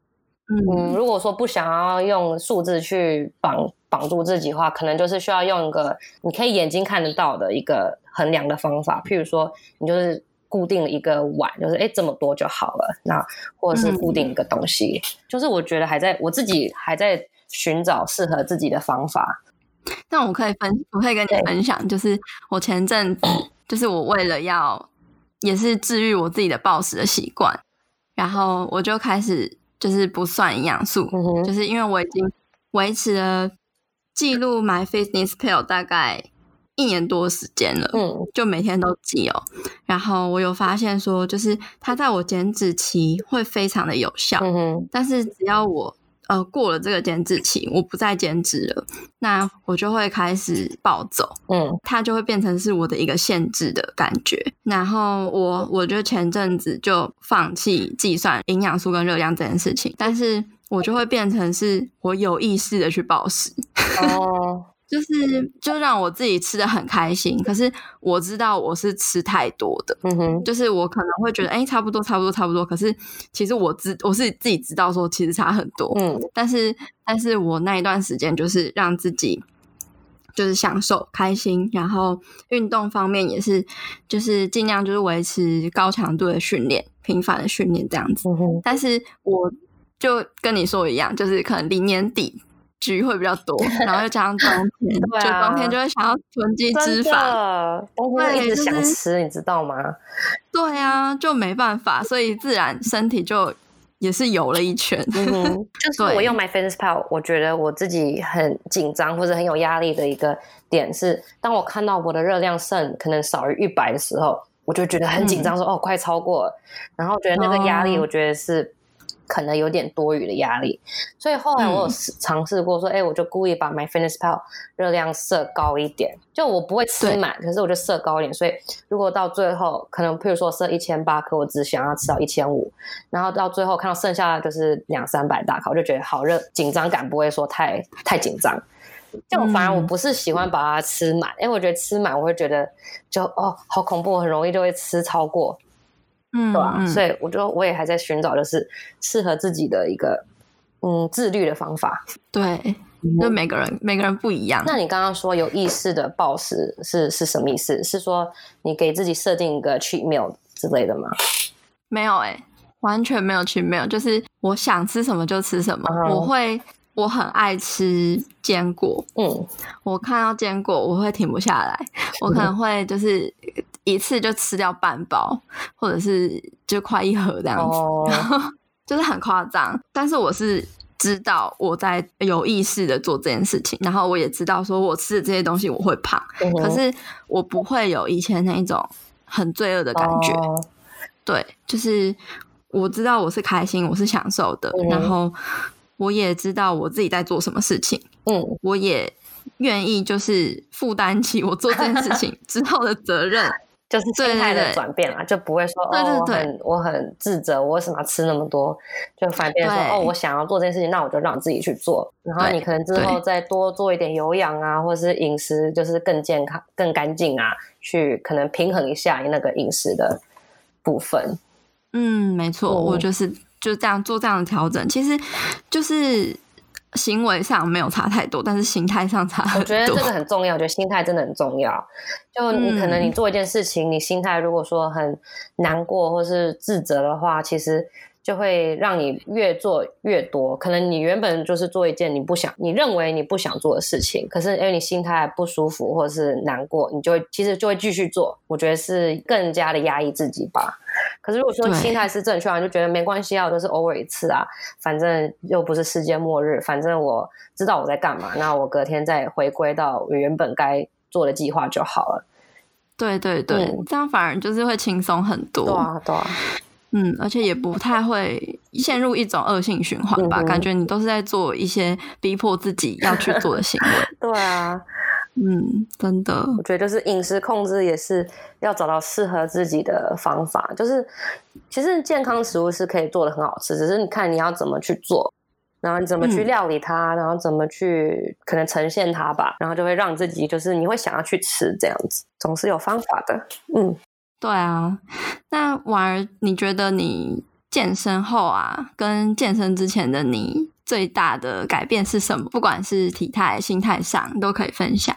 嗯，如果说不想要用数字去绑绑住自己的话，可能就是需要用一个你可以眼睛看得到的一个衡量的方法，譬如说，你就是。固定一个碗，就是哎，这么多就好了。那或者是固定一个东西，嗯、就是我觉得还在我自己还在寻找适合自己的方法。但我可以分，我可以跟你分享，就是我前阵子，(coughs) 就是我为了要也是治愈我自己的暴食的习惯，然后我就开始就是不算营养素，嗯、就是因为我已经维持了记录 my fitness pill 大概。一年多时间了，嗯，就每天都记哦。然后我有发现说，就是它在我减脂期会非常的有效，嗯哼。但是只要我呃过了这个减脂期，我不再减脂了，那我就会开始暴走，嗯，它就会变成是我的一个限制的感觉。然后我我就前阵子就放弃计算营养素跟热量这件事情，但是我就会变成是我有意识的去暴食哦。(laughs) 就是就让我自己吃的很开心，可是我知道我是吃太多的，嗯哼，就是我可能会觉得哎、欸，差不多，差不多，差不多，可是其实我知我是自己知道说其实差很多，嗯，但是但是我那一段时间就是让自己就是享受开心，然后运动方面也是就是尽量就是维持高强度的训练，频繁的训练这样子，嗯，但是我就跟你说一样，就是可能离年底。局会比较多，(laughs) 然后又加上冬天，(laughs) 啊、就冬天就会想要囤积脂肪，冬天一直想吃，就是、你知道吗？(laughs) 对啊，就没办法，所以自然身体就也是游了一圈。嗯、就是我用 MyFitnessPal，我觉得我自己很紧张或者很有压力的一个点是，当我看到我的热量剩可能少于一百的时候，我就觉得很紧张，说、嗯、哦，快超过了，然后觉得那个压力，我觉得是。可能有点多余的压力，所以后来我有尝试过说，哎、嗯欸，我就故意把 MyFitnessPal 热量设高一点，就我不会吃满，可是我就设高一点。所以如果到最后，可能譬如说设一千八可，我只想要吃到一千五，然后到最后看到剩下的就是两三百大卡，我就觉得好热，紧张感不会说太太紧张。就我反而我不是喜欢把它吃满，因为、我觉得吃满我会觉得就哦好恐怖，很容易就会吃超过。嗯，对吧、啊？嗯、所以我觉得我也还在寻找，就是适合自己的一个嗯自律的方法。对，嗯、就每个人每个人不一样。那你刚刚说有意识的暴食是是什么意思？是说你给自己设定一个 cheat meal 之类的吗？没有哎、欸，完全没有 cheat meal，就是我想吃什么就吃什么。嗯、我会我很爱吃坚果，嗯，我看到坚果我会停不下来，我可能会就是一次就吃掉半包，或者是就快一盒这样子，(laughs) 就是很夸张。但是我是。知道我在有意识的做这件事情，然后我也知道说我吃的这些东西我会胖，嗯、可是我不会有以前那一种很罪恶的感觉。哦、对，就是我知道我是开心，我是享受的，嗯、然后我也知道我自己在做什么事情。嗯，我也愿意就是负担起我做这件事情 (laughs) 之后的责任。(laughs) 就是心态的转变啦，就不会说对对对哦，我很我很自责，我为什么要吃那么多？就反变说哦，我想要做这件事情，那我就让自己去做。然后你可能之后再多做一点有氧啊，或者是饮食就是更健康、更干净啊，去可能平衡一下那个饮食的部分。嗯，没错，嗯、我就是就这样做这样的调整，其实就是。行为上没有差太多，但是心态上差很多。我觉得这个很重要，我觉得心态真的很重要。就你可能你做一件事情，嗯、你心态如果说很难过或是自责的话，其实就会让你越做越多。可能你原本就是做一件你不想、你认为你不想做的事情，可是因为你心态不舒服或者是难过，你就会其实就会继续做。我觉得是更加的压抑自己吧。可是如果说心态是正确的，就觉得没关系啊，我就是偶尔一次啊，反正又不是世界末日，反正我知道我在干嘛，那我隔天再回归到我原本该做的计划就好了。对对对，嗯、这样反而就是会轻松很多。对啊，对啊。嗯，而且也不太会陷入一种恶性循环吧？嗯、感觉你都是在做一些逼迫自己要去做的行为。(laughs) 对啊。嗯，真的，我觉得就是饮食控制也是要找到适合自己的方法。就是其实健康食物是可以做的很好吃，只是你看你要怎么去做，然后你怎么去料理它，嗯、然后怎么去可能呈现它吧，然后就会让自己就是你会想要去吃这样子，总是有方法的。嗯，对啊。那婉儿，你觉得你健身后啊，跟健身之前的你最大的改变是什么？不管是体态、心态上，都可以分享。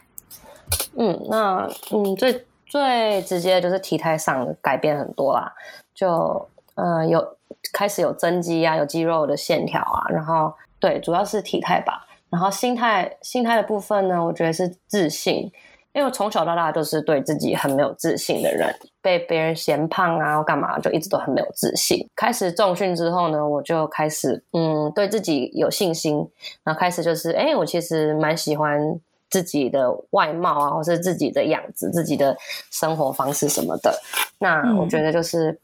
嗯，那嗯，最最直接就是体态上改变很多啦，就呃有开始有增肌啊，有肌肉的线条啊，然后对，主要是体态吧。然后心态心态的部分呢，我觉得是自信，因为我从小到大都是对自己很没有自信的人，被别人嫌胖啊，或干嘛，就一直都很没有自信。开始重训之后呢，我就开始嗯对自己有信心，然后开始就是哎，我其实蛮喜欢。自己的外貌啊，或是自己的样子、自己的生活方式什么的，那我觉得就是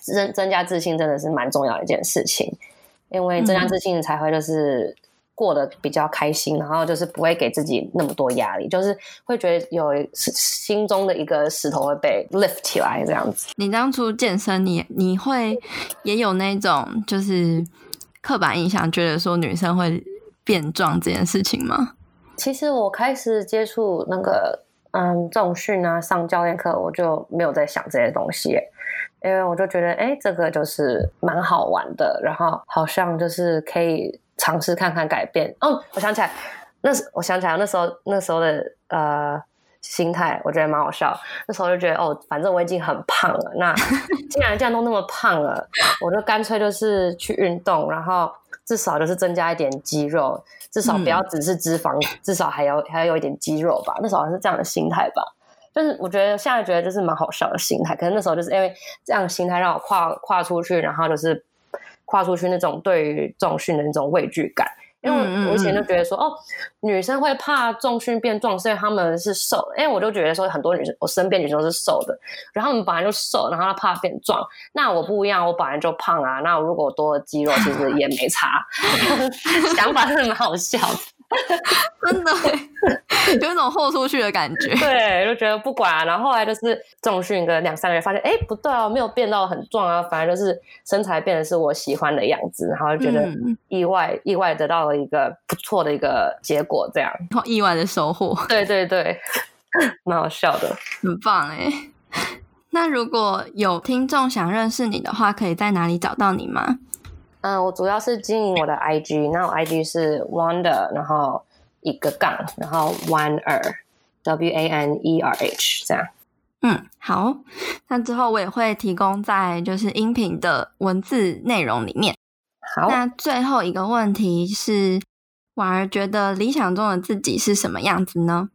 增增加自信，真的是蛮重要的一件事情。因为增加自信才会就是过得比较开心，然后就是不会给自己那么多压力，就是会觉得有心中的一个石头会被 lift 起来这样子。你当初健身你，你你会也有那种就是刻板印象，觉得说女生会变壮这件事情吗？其实我开始接触那个嗯重训啊，上教练课，我就没有在想这些东西，因为我就觉得哎，这个就是蛮好玩的，然后好像就是可以尝试看看改变。哦，我想起来，那时我想起来那时候那时候的呃心态，我觉得蛮好笑。那时候就觉得哦，反正我已经很胖了，那 (laughs) 既然这样都那么胖了，我就干脆就是去运动，然后至少就是增加一点肌肉。至少不要只是脂肪，嗯、至少还要还要有一点肌肉吧。那时候是这样的心态吧，就是我觉得现在觉得就是蛮好笑的心态。可是那时候就是因为这样的心态让我跨跨出去，然后就是跨出去那种对于重训的那种畏惧感。因为我以前就觉得说，哦，女生会怕重训变壮，是因为她们是瘦的。因为我就觉得说，很多女生，我身边女生都是瘦的，然后她们本来就瘦，然后她怕变壮。那我不一样，我本来就胖啊。那如果我多了肌肉，其实也没差。(laughs) 想法真的蛮好笑的。(laughs) 真的 (laughs) 有一种豁出去的感觉，对，就觉得不管啊。然后后来就是重训个两三个月，发现哎不对啊，没有变到很壮啊，反而就是身材变得是我喜欢的样子，然后就觉得意外、嗯、意外得到了一个不错的一个结果，这样意外的收获。对对对，(laughs) 蛮好笑的，很棒哎。那如果有听众想认识你的话，可以在哪里找到你吗？嗯，我主要是经营我的 IG，那我 IG 是 Wonder，然后一个杠，然后 Waner，W A N E R H 这样。嗯，好，那之后我也会提供在就是音频的文字内容里面。好，那最后一个问题是，婉儿觉得理想中的自己是什么样子呢？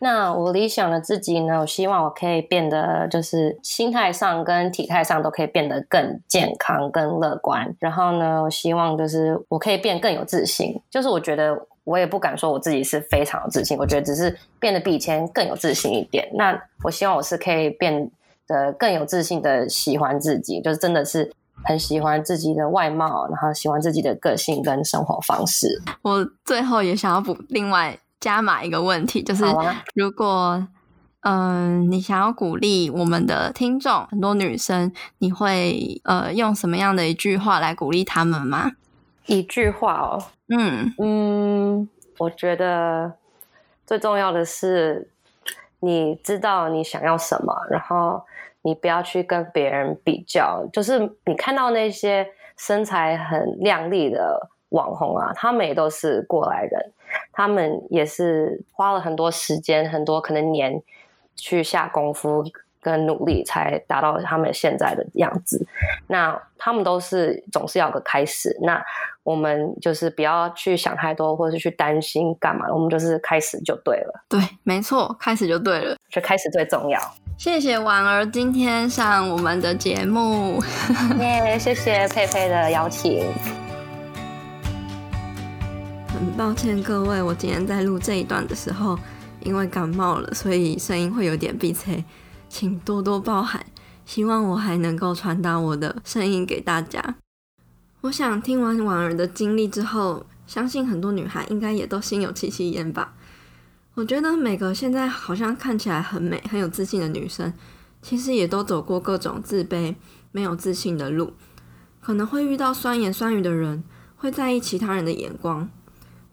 那我理想的自己呢？我希望我可以变得就是心态上跟体态上都可以变得更健康、更乐观。然后呢，我希望就是我可以变更有自信。就是我觉得我也不敢说我自己是非常有自信，我觉得只是变得比以前更有自信一点。那我希望我是可以变得更有自信的喜欢自己，就是真的是很喜欢自己的外貌，然后喜欢自己的个性跟生活方式。我最后也想要补另外。加码一个问题，就是如果嗯、呃，你想要鼓励我们的听众，很多女生，你会呃用什么样的一句话来鼓励他们吗？一句话哦，嗯嗯，我觉得最重要的是你知道你想要什么，然后你不要去跟别人比较，就是你看到那些身材很靓丽的网红啊，他们也都是过来人。他们也是花了很多时间，很多可能年去下功夫跟努力，才达到他们现在的样子。那他们都是总是要个开始。那我们就是不要去想太多，或者是去担心干嘛，我们就是开始就对了。对，没错，开始就对了，就开始最重要。谢谢婉儿今天上我们的节目，耶、yeah！谢谢佩佩的邀请。很抱歉各位，我今天在录这一段的时候，因为感冒了，所以声音会有点鼻塞，请多多包涵。希望我还能够传达我的声音给大家。我想听完婉儿的经历之后，相信很多女孩应该也都心有戚戚焉吧。我觉得每个现在好像看起来很美、很有自信的女生，其实也都走过各种自卑、没有自信的路，可能会遇到酸言酸语的人，会在意其他人的眼光。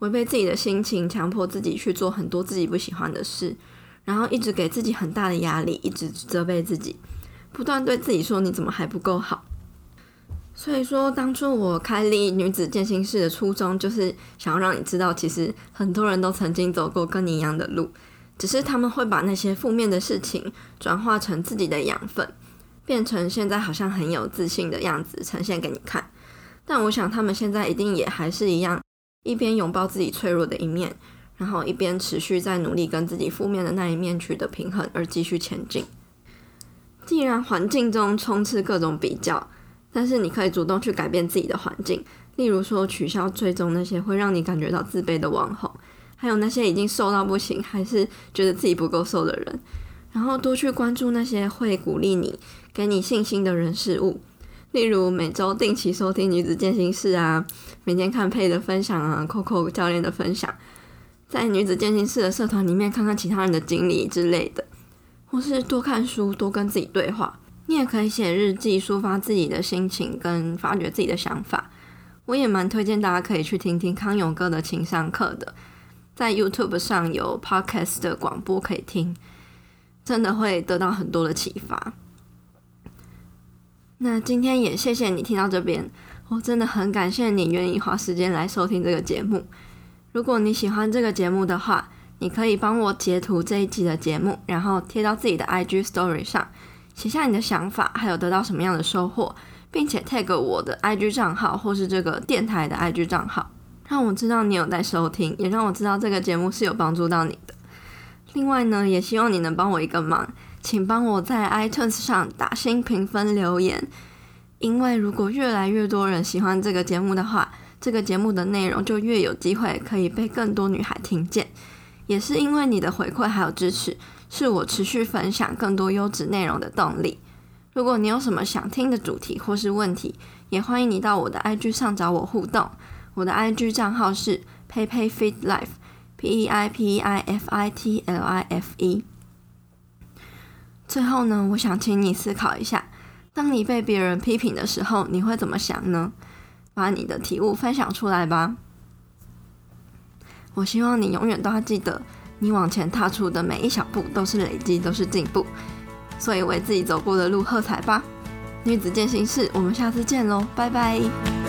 违背自己的心情，强迫自己去做很多自己不喜欢的事，然后一直给自己很大的压力，一直责备自己，不断对自己说你怎么还不够好。所以说，当初我开立女子健心室的初衷，就是想要让你知道，其实很多人都曾经走过跟你一样的路，只是他们会把那些负面的事情转化成自己的养分，变成现在好像很有自信的样子呈现给你看。但我想，他们现在一定也还是一样。一边拥抱自己脆弱的一面，然后一边持续在努力跟自己负面的那一面取得平衡，而继续前进。既然环境中充斥各种比较，但是你可以主动去改变自己的环境，例如说取消追踪那些会让你感觉到自卑的网红，还有那些已经瘦到不行还是觉得自己不够瘦的人，然后多去关注那些会鼓励你、给你信心的人事物。例如每周定期收听女子健心室啊，每天看佩的分享啊，Coco 教练的分享，在女子健心室的社团里面看看其他人的经历之类的，或是多看书，多跟自己对话。你也可以写日记，抒发自己的心情跟发掘自己的想法。我也蛮推荐大家可以去听听康永哥的情商课的，在 YouTube 上有 Podcast 的广播可以听，真的会得到很多的启发。那今天也谢谢你听到这边，我真的很感谢你愿意花时间来收听这个节目。如果你喜欢这个节目的话，你可以帮我截图这一集的节目，然后贴到自己的 IG Story 上，写下你的想法，还有得到什么样的收获，并且 tag 我的 IG 账号或是这个电台的 IG 账号，让我知道你有在收听，也让我知道这个节目是有帮助到你的。另外呢，也希望你能帮我一个忙。请帮我在 iTunes 上打星评分留言，因为如果越来越多人喜欢这个节目的话，这个节目的内容就越有机会可以被更多女孩听见。也是因为你的回馈还有支持，是我持续分享更多优质内容的动力。如果你有什么想听的主题或是问题，也欢迎你到我的 IG 上找我互动。我的 IG 账号是 peipei.fitlife，P E I P E I F I T L I F E。最后呢，我想请你思考一下，当你被别人批评的时候，你会怎么想呢？把你的体悟分享出来吧。我希望你永远都要记得，你往前踏出的每一小步都是累积，都是进步。所以为自己走过的路喝彩吧。女子健心室，我们下次见喽，拜拜。